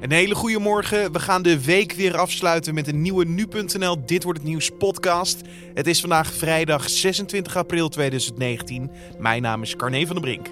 Een hele goede morgen. We gaan de week weer afsluiten met een nieuwe nu.nl Dit wordt het nieuws podcast. Het is vandaag vrijdag 26 april 2019. Mijn naam is Carne van der Brink.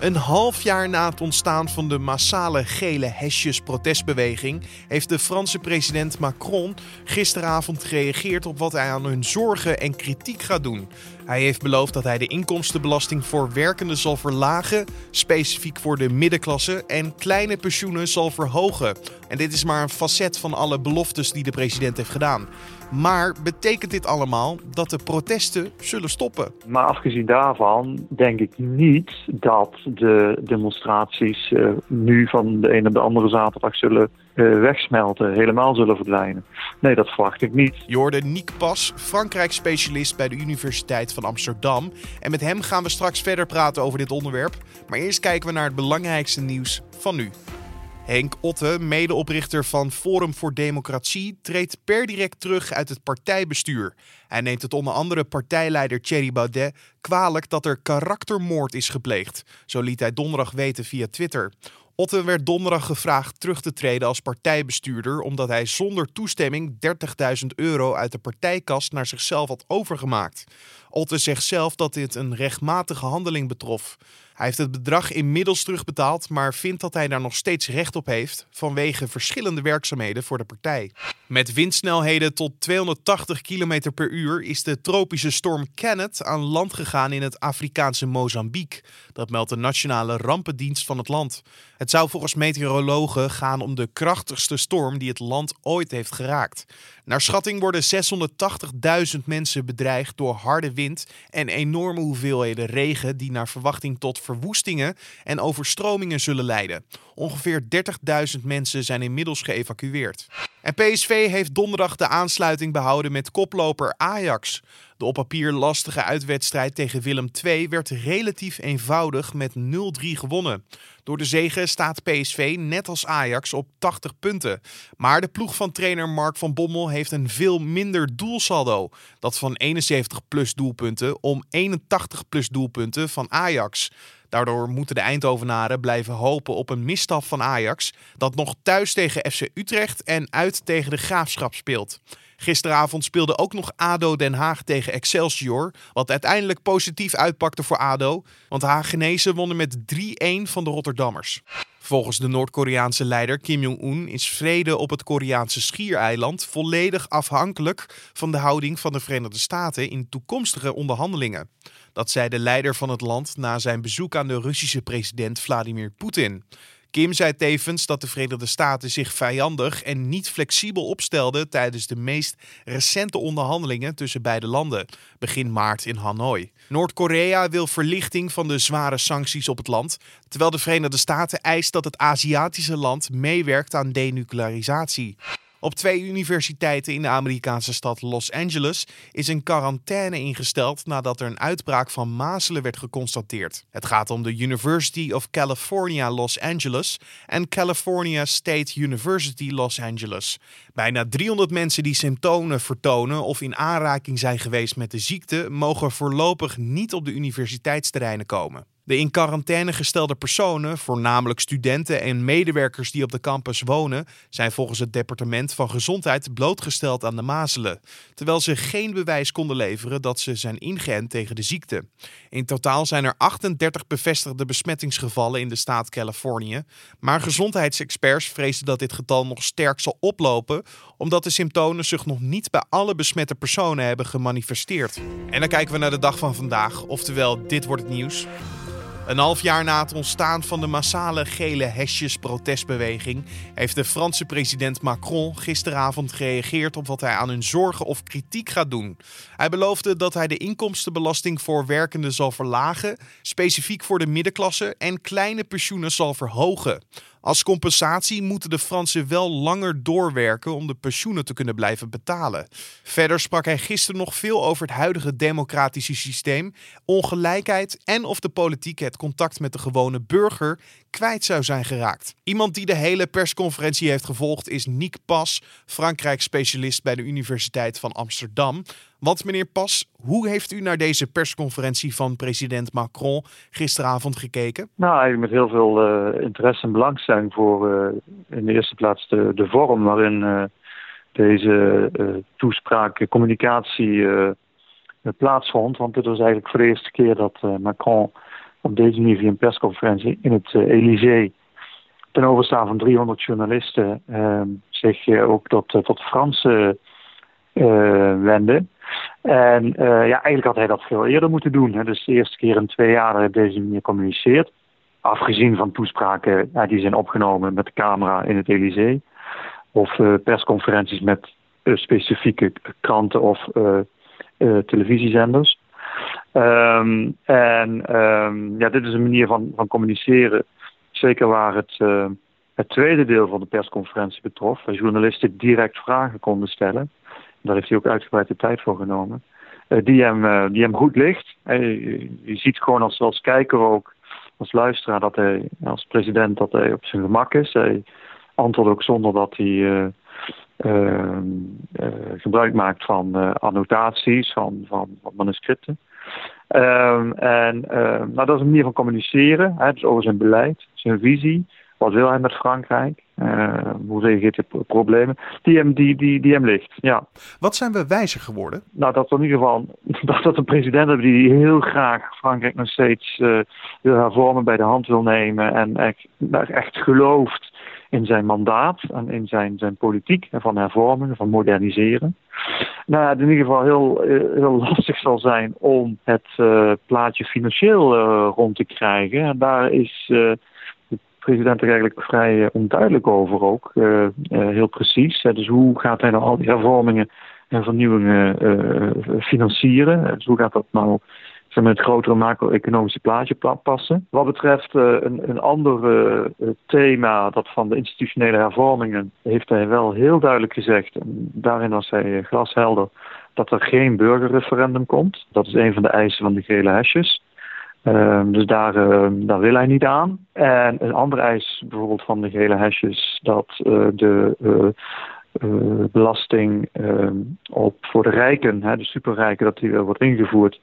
Een half jaar na het ontstaan van de massale gele hesjes protestbeweging heeft de Franse president Macron gisteravond gereageerd op wat hij aan hun zorgen en kritiek gaat doen. Hij heeft beloofd dat hij de inkomstenbelasting voor werkenden zal verlagen, specifiek voor de middenklasse, en kleine pensioenen zal verhogen. En dit is maar een facet van alle beloftes die de president heeft gedaan. Maar betekent dit allemaal dat de protesten zullen stoppen? Maar afgezien daarvan denk ik niet dat de demonstraties uh, nu van de een op de andere zaterdag zullen wegsmelten, helemaal zullen verdwijnen. Nee, dat verwacht ik niet. Je hoorde Nick Pas, Frankrijk-specialist bij de Universiteit van Amsterdam. En met hem gaan we straks verder praten over dit onderwerp. Maar eerst kijken we naar het belangrijkste nieuws van nu. Henk Otte, medeoprichter van Forum voor Democratie, treedt per direct terug uit het partijbestuur. Hij neemt het onder andere partijleider Thierry Baudet kwalijk dat er karaktermoord is gepleegd. Zo liet hij donderdag weten via Twitter. Otten werd donderdag gevraagd terug te treden als partijbestuurder omdat hij zonder toestemming 30.000 euro uit de partijkast naar zichzelf had overgemaakt. Otten zegt zelf dat dit een rechtmatige handeling betrof. Hij heeft het bedrag inmiddels terugbetaald, maar vindt dat hij daar nog steeds recht op heeft vanwege verschillende werkzaamheden voor de partij. Met windsnelheden tot 280 km per uur is de tropische storm Kenneth aan land gegaan in het Afrikaanse Mozambique. Dat meldt de Nationale Rampendienst van het land. Het zou volgens meteorologen gaan om de krachtigste storm die het land ooit heeft geraakt. Naar schatting worden 680.000 mensen bedreigd door harde wind en enorme hoeveelheden regen die naar verwachting tot verwoestingen en overstromingen zullen leiden. Ongeveer 30.000 mensen zijn inmiddels geëvacueerd. En PSV heeft donderdag de aansluiting behouden met koploper Ajax. De op papier lastige uitwedstrijd tegen Willem II werd relatief eenvoudig met 0-3 gewonnen. Door de zegen staat PSV net als Ajax op 80 punten. Maar de ploeg van trainer Mark van Bommel heeft een veel minder doelsaldo. Dat van 71 plus doelpunten om 81 plus doelpunten van Ajax. Daardoor moeten de Eindhovenaren blijven hopen op een misstaf van Ajax, dat nog thuis tegen FC Utrecht en uit tegen de Graafschap speelt. Gisteravond speelde ook nog ADO Den Haag tegen Excelsior, wat uiteindelijk positief uitpakte voor ADO, want de Haagenezen wonnen met 3-1 van de Rotterdammers. Volgens de Noord-Koreaanse leider Kim Jong-un is vrede op het Koreaanse schiereiland volledig afhankelijk van de houding van de Verenigde Staten in toekomstige onderhandelingen. Dat zei de leider van het land na zijn bezoek aan de Russische president Vladimir Poetin. Kim zei tevens dat de Verenigde Staten zich vijandig en niet flexibel opstelden tijdens de meest recente onderhandelingen tussen beide landen, begin maart in Hanoi. Noord-Korea wil verlichting van de zware sancties op het land, terwijl de Verenigde Staten eist dat het Aziatische land meewerkt aan denuclearisatie. Op twee universiteiten in de Amerikaanse stad Los Angeles is een quarantaine ingesteld nadat er een uitbraak van mazelen werd geconstateerd. Het gaat om de University of California Los Angeles en California State University Los Angeles. Bijna 300 mensen die symptomen vertonen of in aanraking zijn geweest met de ziekte, mogen voorlopig niet op de universiteitsterreinen komen. De in quarantaine gestelde personen, voornamelijk studenten en medewerkers die op de campus wonen, zijn volgens het departement van Gezondheid blootgesteld aan de mazelen, terwijl ze geen bewijs konden leveren dat ze zijn ingeënt tegen de ziekte. In totaal zijn er 38 bevestigde besmettingsgevallen in de staat Californië, maar gezondheidsexperts vrezen dat dit getal nog sterk zal oplopen, omdat de symptomen zich nog niet bij alle besmette personen hebben gemanifesteerd. En dan kijken we naar de dag van vandaag, oftewel dit wordt het nieuws. Een half jaar na het ontstaan van de massale gele hesjes-protestbeweging heeft de Franse president Macron gisteravond gereageerd op wat hij aan hun zorgen of kritiek gaat doen. Hij beloofde dat hij de inkomstenbelasting voor werkenden zal verlagen, specifiek voor de middenklasse, en kleine pensioenen zal verhogen. Als compensatie moeten de Fransen wel langer doorwerken om de pensioenen te kunnen blijven betalen. Verder sprak hij gisteren nog veel over het huidige democratische systeem, ongelijkheid en of de politiek het contact met de gewone burger kwijt zou zijn geraakt. Iemand die de hele persconferentie heeft gevolgd is Nick Pas, Frankrijk-specialist bij de Universiteit van Amsterdam. Want meneer Pas, hoe heeft u naar deze persconferentie van president Macron gisteravond gekeken? Nou, eigenlijk met heel veel uh, interesse en belangstelling voor uh, in de eerste plaats de, de vorm waarin uh, deze toespraak, communicatie plaatsvond. Want dit was eigenlijk voor de eerste keer dat Macron op deze manier via een persconferentie in het Elysée ten overstaan van 300 journalisten zich ook tot, tot Franse wende. En uh, ja, eigenlijk had hij dat veel eerder moeten doen. Hè. Dus de eerste keer in twee jaar dat hij op deze manier communiceert. Afgezien van toespraken die zijn opgenomen met de camera in het Elysée. Of uh, persconferenties met uh, specifieke kranten of televisiezenders. Um, en um, ja, dit is een manier van, van communiceren. Zeker waar het, het tweede deel van de persconferentie betrof. Waar journalisten direct vragen konden stellen. Daar heeft hij ook uitgebreid de tijd voor genomen. Uh, die, hem, uh, die hem goed ligt. je ziet gewoon als, als kijker ook, als luisteraar, dat hij als president dat hij op zijn gemak is. Hij antwoordt ook zonder dat hij uh, gebruik maakt van annotaties, van, van, van manuscripten. Ehm, en nou, dat is een manier van communiceren. Hè, dus over zijn beleid, zijn visie. Wat wil hij met Frankrijk? Uh, hoe reageert hij op problemen? Die hem, die, die, die hem ligt, ja. Wat zijn we wijzer geworden? Nou, dat we in ieder geval dat we een president hebben die heel graag Frankrijk nog steeds uh, wil hervormen, bij de hand wil nemen en echt, echt gelooft in zijn mandaat en in zijn, zijn politiek van hervormen, van moderniseren. Nou, het in ieder geval heel, heel lastig zal zijn om het uh, plaatje financieel rond te krijgen. En daar is president er eigenlijk vrij eh, onduidelijk over ook. Uh, heel precies. dus hoe gaat hij nou al die hervormingen en vernieuwingen financieren? Dus hoe gaat dat nou zeg maar, het grotere macro-economische plaatje passen? Wat betreft een, een ander thema, dat van de institutionele hervormingen, heeft hij wel heel duidelijk gezegd, en daarin was hij glashelder, dat er geen burgerreferendum komt. Dat is een van de eisen van de gele hesjes. Um, dus daar, uh, daar wil hij niet aan. En een ander eis bijvoorbeeld van de gele hesjes dat uh, de uh, belasting ehm, op voor de rijken, hè, de superrijken, dat die wordt ingevoerd.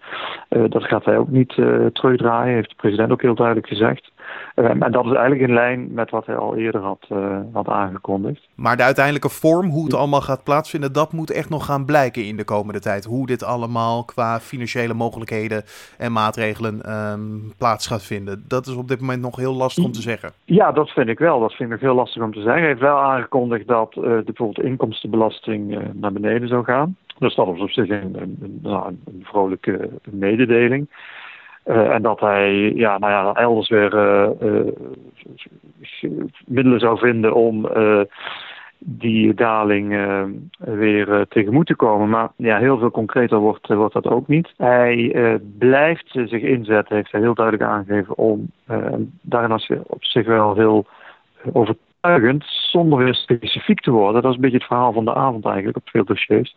dat gaat hij ook niet terugdraaien, heeft de president ook heel duidelijk gezegd. Um, en dat is eigenlijk in lijn met wat hij al eerder had, uh, had aangekondigd. Maar de uiteindelijke vorm, hoe het allemaal gaat plaatsvinden, dat moet echt nog gaan blijken in de komende tijd. Hoe dit allemaal qua financiële mogelijkheden en maatregelen um, plaats gaat vinden. Dat is op dit moment nog heel lastig om te zeggen. Ja, dat vind ik wel. Dat vind ik heel lastig om te zeggen. Hij heeft wel aangekondigd dat uh, de, bijvoorbeeld inkomstenbelasting uh, naar beneden zou gaan. Dus dat is op zich een, een, een, nou, een vrolijke mededeling. Uh, en dat hij ja, nou ja, elders weer uh, uh, middelen zou vinden om die daling weer tegemoet te komen. Maar ja, heel veel concreter wordt, wordt dat ook niet. Hij blijft zich inzetten, heeft hij heel duidelijk aangegeven, om daarin als je op zich wel heel over zonder weer specifiek te worden. Dat is een beetje het verhaal van de avond eigenlijk op veel dossiers.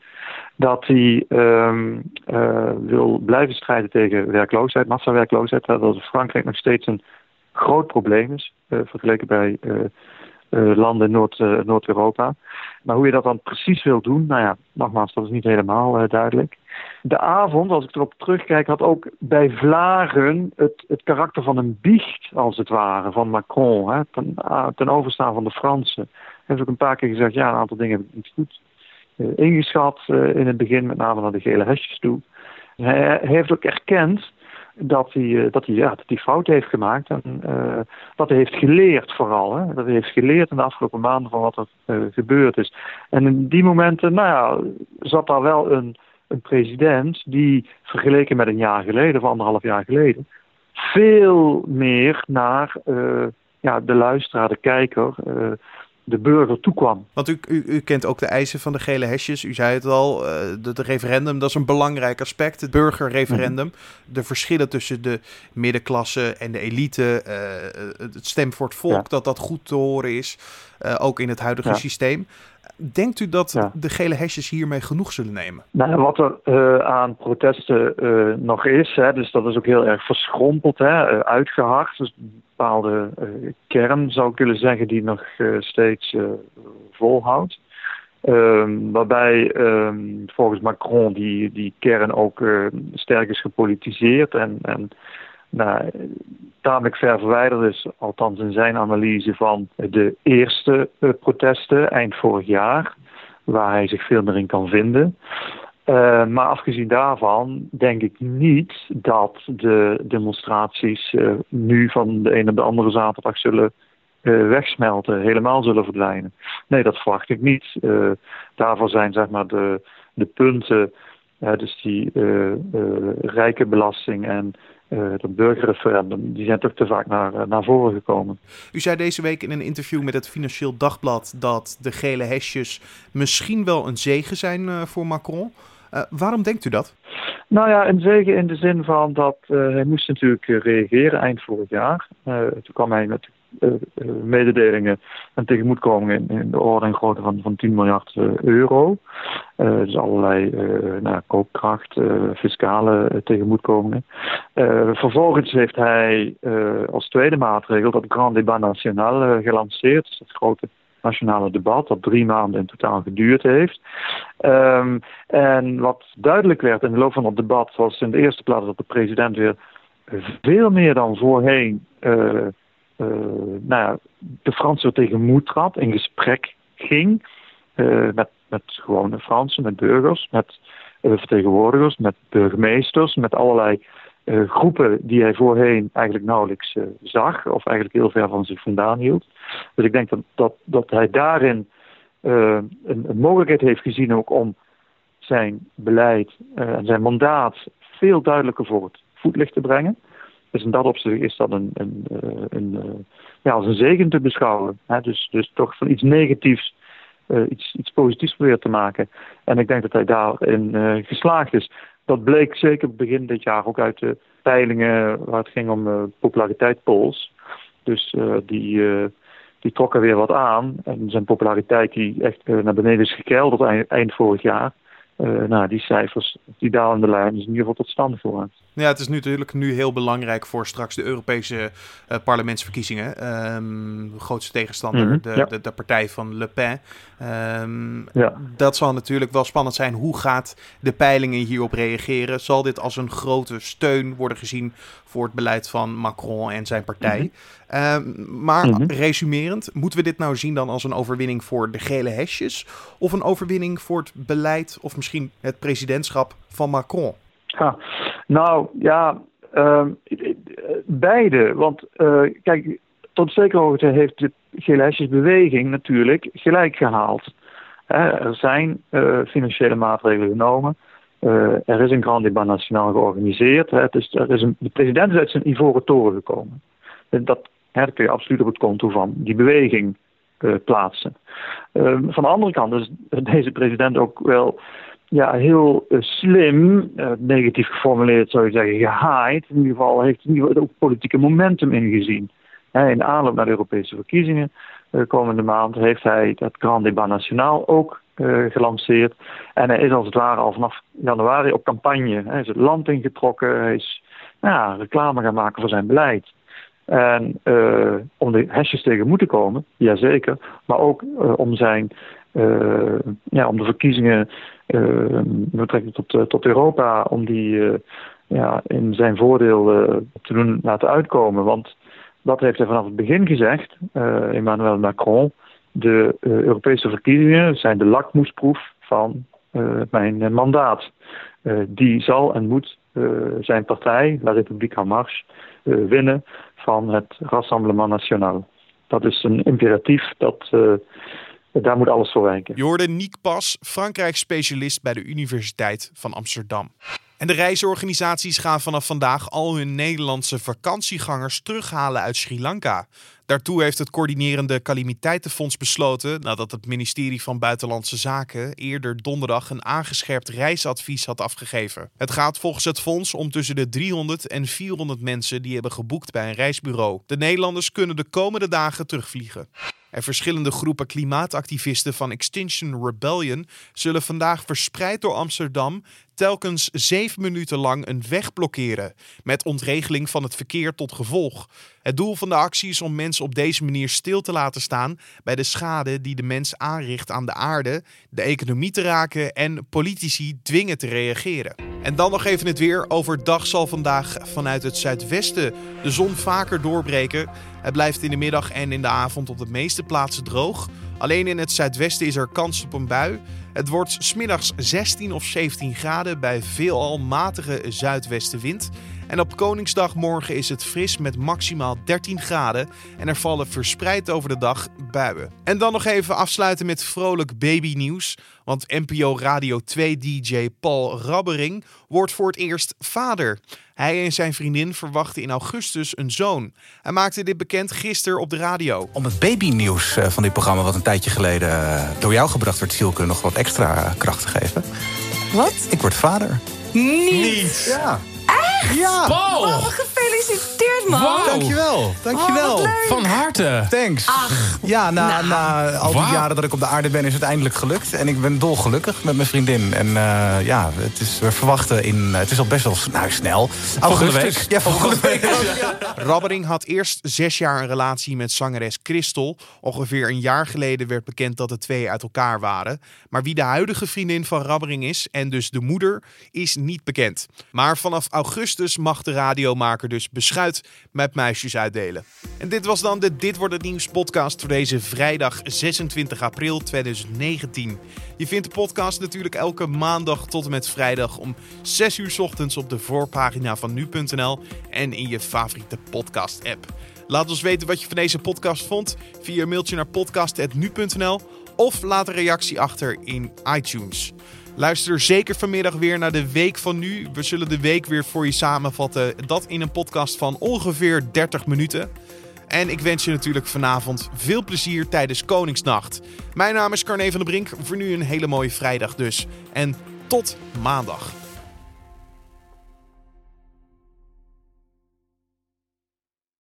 Dat hij um, uh, wil blijven strijden tegen werkloosheid, massawerkloosheid. Dat Frankrijk nog steeds een groot probleem is, uh, vergeleken bij uh, landen in Noord, Noord-Europa. Maar hoe je dat dan precies wil doen, nou ja, nogmaals, dat is niet helemaal duidelijk. De avond, als ik erop terugkijk, had ook bij Vlagen het, het karakter van een biecht, als het ware, van Macron. Hè, ten, ten overstaan van de Fransen. Hij heeft ook een paar keer gezegd, ja, een aantal dingen heb ik niet goed ingeschat in het begin, met name naar de gele hesjes toe. Hij heeft ook erkend dat hij, uh, dat hij, ja, dat hij fout heeft gemaakt. En dat hij heeft geleerd vooral. Hè? Dat hij heeft geleerd in de afgelopen maanden van wat er gebeurd is. En in die momenten, nou ja, zat daar wel een, een president die vergeleken met een jaar geleden, of anderhalf jaar geleden, veel meer naar ja, de luisteraar, de kijker, de burger toekwam. Want u, u, u, kent ook de eisen van de gele hesjes. U zei het al, uh, het referendum, dat is een belangrijk aspect. Het burgerreferendum. Mm De verschillen tussen de middenklasse en de elite. Uh, het stem voor het volk, ja. dat dat goed te horen is. Uh, ook in het huidige ja. systeem. Denkt u dat ja. de gele hesjes hiermee genoeg zullen nemen? Nou, wat er uh, aan protesten uh, nog is, hè, dus dat is ook heel erg verschrompeld, hè, uh, uitgehard. Dus een bepaalde kern zou ik willen zeggen die nog steeds volhoudt. Ehm, waarbij ehm, volgens Macron die, die kern ook sterk is gepolitiseerd en, en nou, tamelijk ver verwijderd is, althans in zijn analyse van de eerste uh, protesten eind vorig jaar, waar hij zich veel meer in kan vinden. Uh, maar afgezien daarvan denk ik niet dat de demonstraties uh, nu van de een op de andere zaterdag zullen wegsmelten, helemaal zullen verdwijnen. Nee, dat verwacht ik niet. daarvoor zijn zeg maar de, de punten, dus die rijke belasting en het burgerreferendum, die zijn toch te vaak naar, naar voren gekomen. U zei deze week in een interview met het Financieel Dagblad dat de gele hesjes misschien wel een zegen zijn voor Macron. Uh, waarom denkt u dat? Nou ja, een zegen in de zin van dat uh, hij moest natuurlijk reageren eind vorig jaar. Uh, toen kwam hij met mededelingen en tegemoetkomingen in, de orde en grootte van, van 10 miljard euro. dus allerlei nou, koopkracht, fiscale tegemoetkomingen. vervolgens heeft hij als tweede maatregel dat Grand Débat National gelanceerd. Dus dat grote nationale debat, dat drie maanden in totaal geduurd heeft. Um, en wat duidelijk werd in de loop van het debat was in de eerste plaats dat de president weer veel meer dan voorheen uh, nou ja, de Fransen tegenmoet trad, in gesprek ging uh, met, met gewone Fransen, met burgers, met vertegenwoordigers, met burgemeesters, met allerlei groepen die hij voorheen eigenlijk nauwelijks zag, of eigenlijk heel ver van zich vandaan hield. Dus ik denk dat, dat, dat hij daarin een, een, mogelijkheid heeft gezien ook om zijn beleid en zijn mandaat veel duidelijker voor het voetlicht te brengen. Dus in dat opzicht is dat een, een, een ja, als een zegen te beschouwen. Hè? Dus, dus toch van iets negatiefs iets, iets positiefs proberen te maken. En ik denk dat hij daarin geslaagd is dat bleek zeker begin dit jaar ook uit de peilingen waar het ging om uh, populariteit polls. Dus uh, die, uh, die trokken weer wat aan. En zijn populariteit die echt naar beneden is gekelderd eind, eind vorig jaar. nou, die cijfers, die dalende lijn, is in ieder geval tot stand gekomen. Ja, het is natuurlijk nu heel belangrijk voor straks de Europese uh, parlementsverkiezingen. Um, grootste tegenstander, mm -hmm, de, ja. de, de, partij van Le Pen. Um, ja. Dat zal natuurlijk wel spannend zijn. Hoe gaat de peilingen hierop reageren? Zal dit als een grote steun worden gezien voor het beleid van Macron en zijn partij? Mm -hmm. um, maar mm -hmm. resumerend, moeten we dit nou zien dan als een overwinning voor de gele hesjes? Of een overwinning voor het beleid of misschien het presidentschap van Macron? Nou ja, uh, beide. Want uh, kijk, tot zekere hoogte heeft de GLS'beweging natuurlijk gelijk gehaald. er zijn uh, financiële maatregelen genomen. Uh, er is een Grand Débat Nationaal georganiseerd. Hè, dus er is een, de president is uit zijn ivoren toren gekomen. Dat, hè, kun je absoluut op het konto van die beweging plaatsen. Ehm, van de andere kant is deze president ook wel ja, heel uh, slim, uh, negatief geformuleerd zou je zeggen, gehaaid. In ieder geval heeft in ieder ook politieke momentum ingezien. In aanloop naar de Europese verkiezingen uh, komende maand heeft hij dat Grand Débat Nationaal ook gelanceerd. En hij is als het ware al vanaf januari op campagne. Hij is het land ingetrokken, hij is reclame gaan maken voor zijn beleid. En om de hesjes tegen moeten komen, jazeker, maar ook om zijn ja, om de verkiezingen uh, betrekking tot, uh, tot Europa, om die ja, in zijn voordeel te doen laten uitkomen. Want dat heeft hij vanaf het begin gezegd, Emmanuel Macron. De Europese verkiezingen zijn de lakmoesproef van mijn mandaat. die zal en moet zijn partij, La République en Marche, winnen van het Rassemblement National. Dat is een imperatief dat daar moet alles voor wijken. Je hoorde Niek Pas, Frankrijk-specialist bij de Universiteit van Amsterdam. En de reisorganisaties gaan vanaf vandaag al hun Nederlandse vakantiegangers terughalen uit Sri Lanka. Daartoe heeft het coördinerende calamiteitenfonds besloten nadat het ministerie van Buitenlandse Zaken eerder donderdag een aangescherpt reisadvies had afgegeven. Het gaat volgens het fonds om tussen de 300 en 400 mensen die hebben geboekt bij een reisbureau. De Nederlanders kunnen de komende dagen terugvliegen. En verschillende groepen klimaatactivisten van Extinction Rebellion zullen vandaag verspreid door Amsterdam telkens zeven minuten lang een weg blokkeren, met ontregeling van het verkeer tot gevolg. Het doel van de actie is om mensen op deze manier stil te laten staan bij de schade die de mens aanricht aan de aarde, de economie te raken en politici dwingen te reageren. En dan nog even het weer. Overdag zal vandaag vanuit het zuidwesten de zon vaker doorbreken. Het blijft in de middag en in de avond op de meeste plaatsen droog. Alleen in het zuidwesten is er kans op een bui. Het wordt smiddags 16 of 17 graden bij veelal matige zuidwestenwind. En op Koningsdag morgen is het fris met maximaal 13 graden. En er vallen verspreid over de dag buien. En dan nog even afsluiten met vrolijk babynieuws. Want NPO Radio 2 DJ Paul Rabbering wordt voor het eerst vader. Hij en zijn vriendin verwachten in augustus een zoon. Hij maakte dit bekend gisteren op de radio. Om het babynieuws eh, van dit programma, wat een tijdje geleden eh, door jou gebracht werd, Sielke, nog wat extra kracht te geven. Wat? Ik word vader. Niet. Ja. Ja. Paul! Gefeliciteerd, man. Wow. Dankjewel. Dankjewel. Oh, wat leuk. Van harte. Thanks. Ach, ja, na, nou. na al die jaren dat ik op de aarde ben, is het eindelijk gelukt. En ik ben dolgelukkig met mijn vriendin. En eh, ja, het is, we verwachten in... Het is al best wel nou, snel. Volgende Augustus. week. Ja, volgende week. Rabbering had eerst zes jaar een relatie met zangeres Christel. Ongeveer een jaar geleden werd bekend dat de twee uit elkaar waren. Maar wie de huidige vriendin van Rabbering is, en dus de moeder, is niet bekend. Maar vanaf augustus mag de radiomaker dus beschuit met muisjes uitdelen. En dit was dan de Dit Wordt Het Nieuws podcast voor deze vrijdag 26 april 2019. Je vindt de podcast natuurlijk elke maandag tot en met vrijdag om 6 uur ochtends op de voorpagina van nu.nl en in je favoriete podcast app. Laat ons weten wat je van deze podcast vond via een mailtje naar podcast.nu.nl of laat een reactie achter in iTunes. Luister zeker vanmiddag weer naar de Week van Nu. We zullen de week weer voor je samenvatten. Dat in een podcast van ongeveer 30 minuten. En ik wens je natuurlijk vanavond veel plezier tijdens Koningsnacht. Mijn naam is Carne van der Brink. Voor nu een hele mooie vrijdag dus. En tot maandag.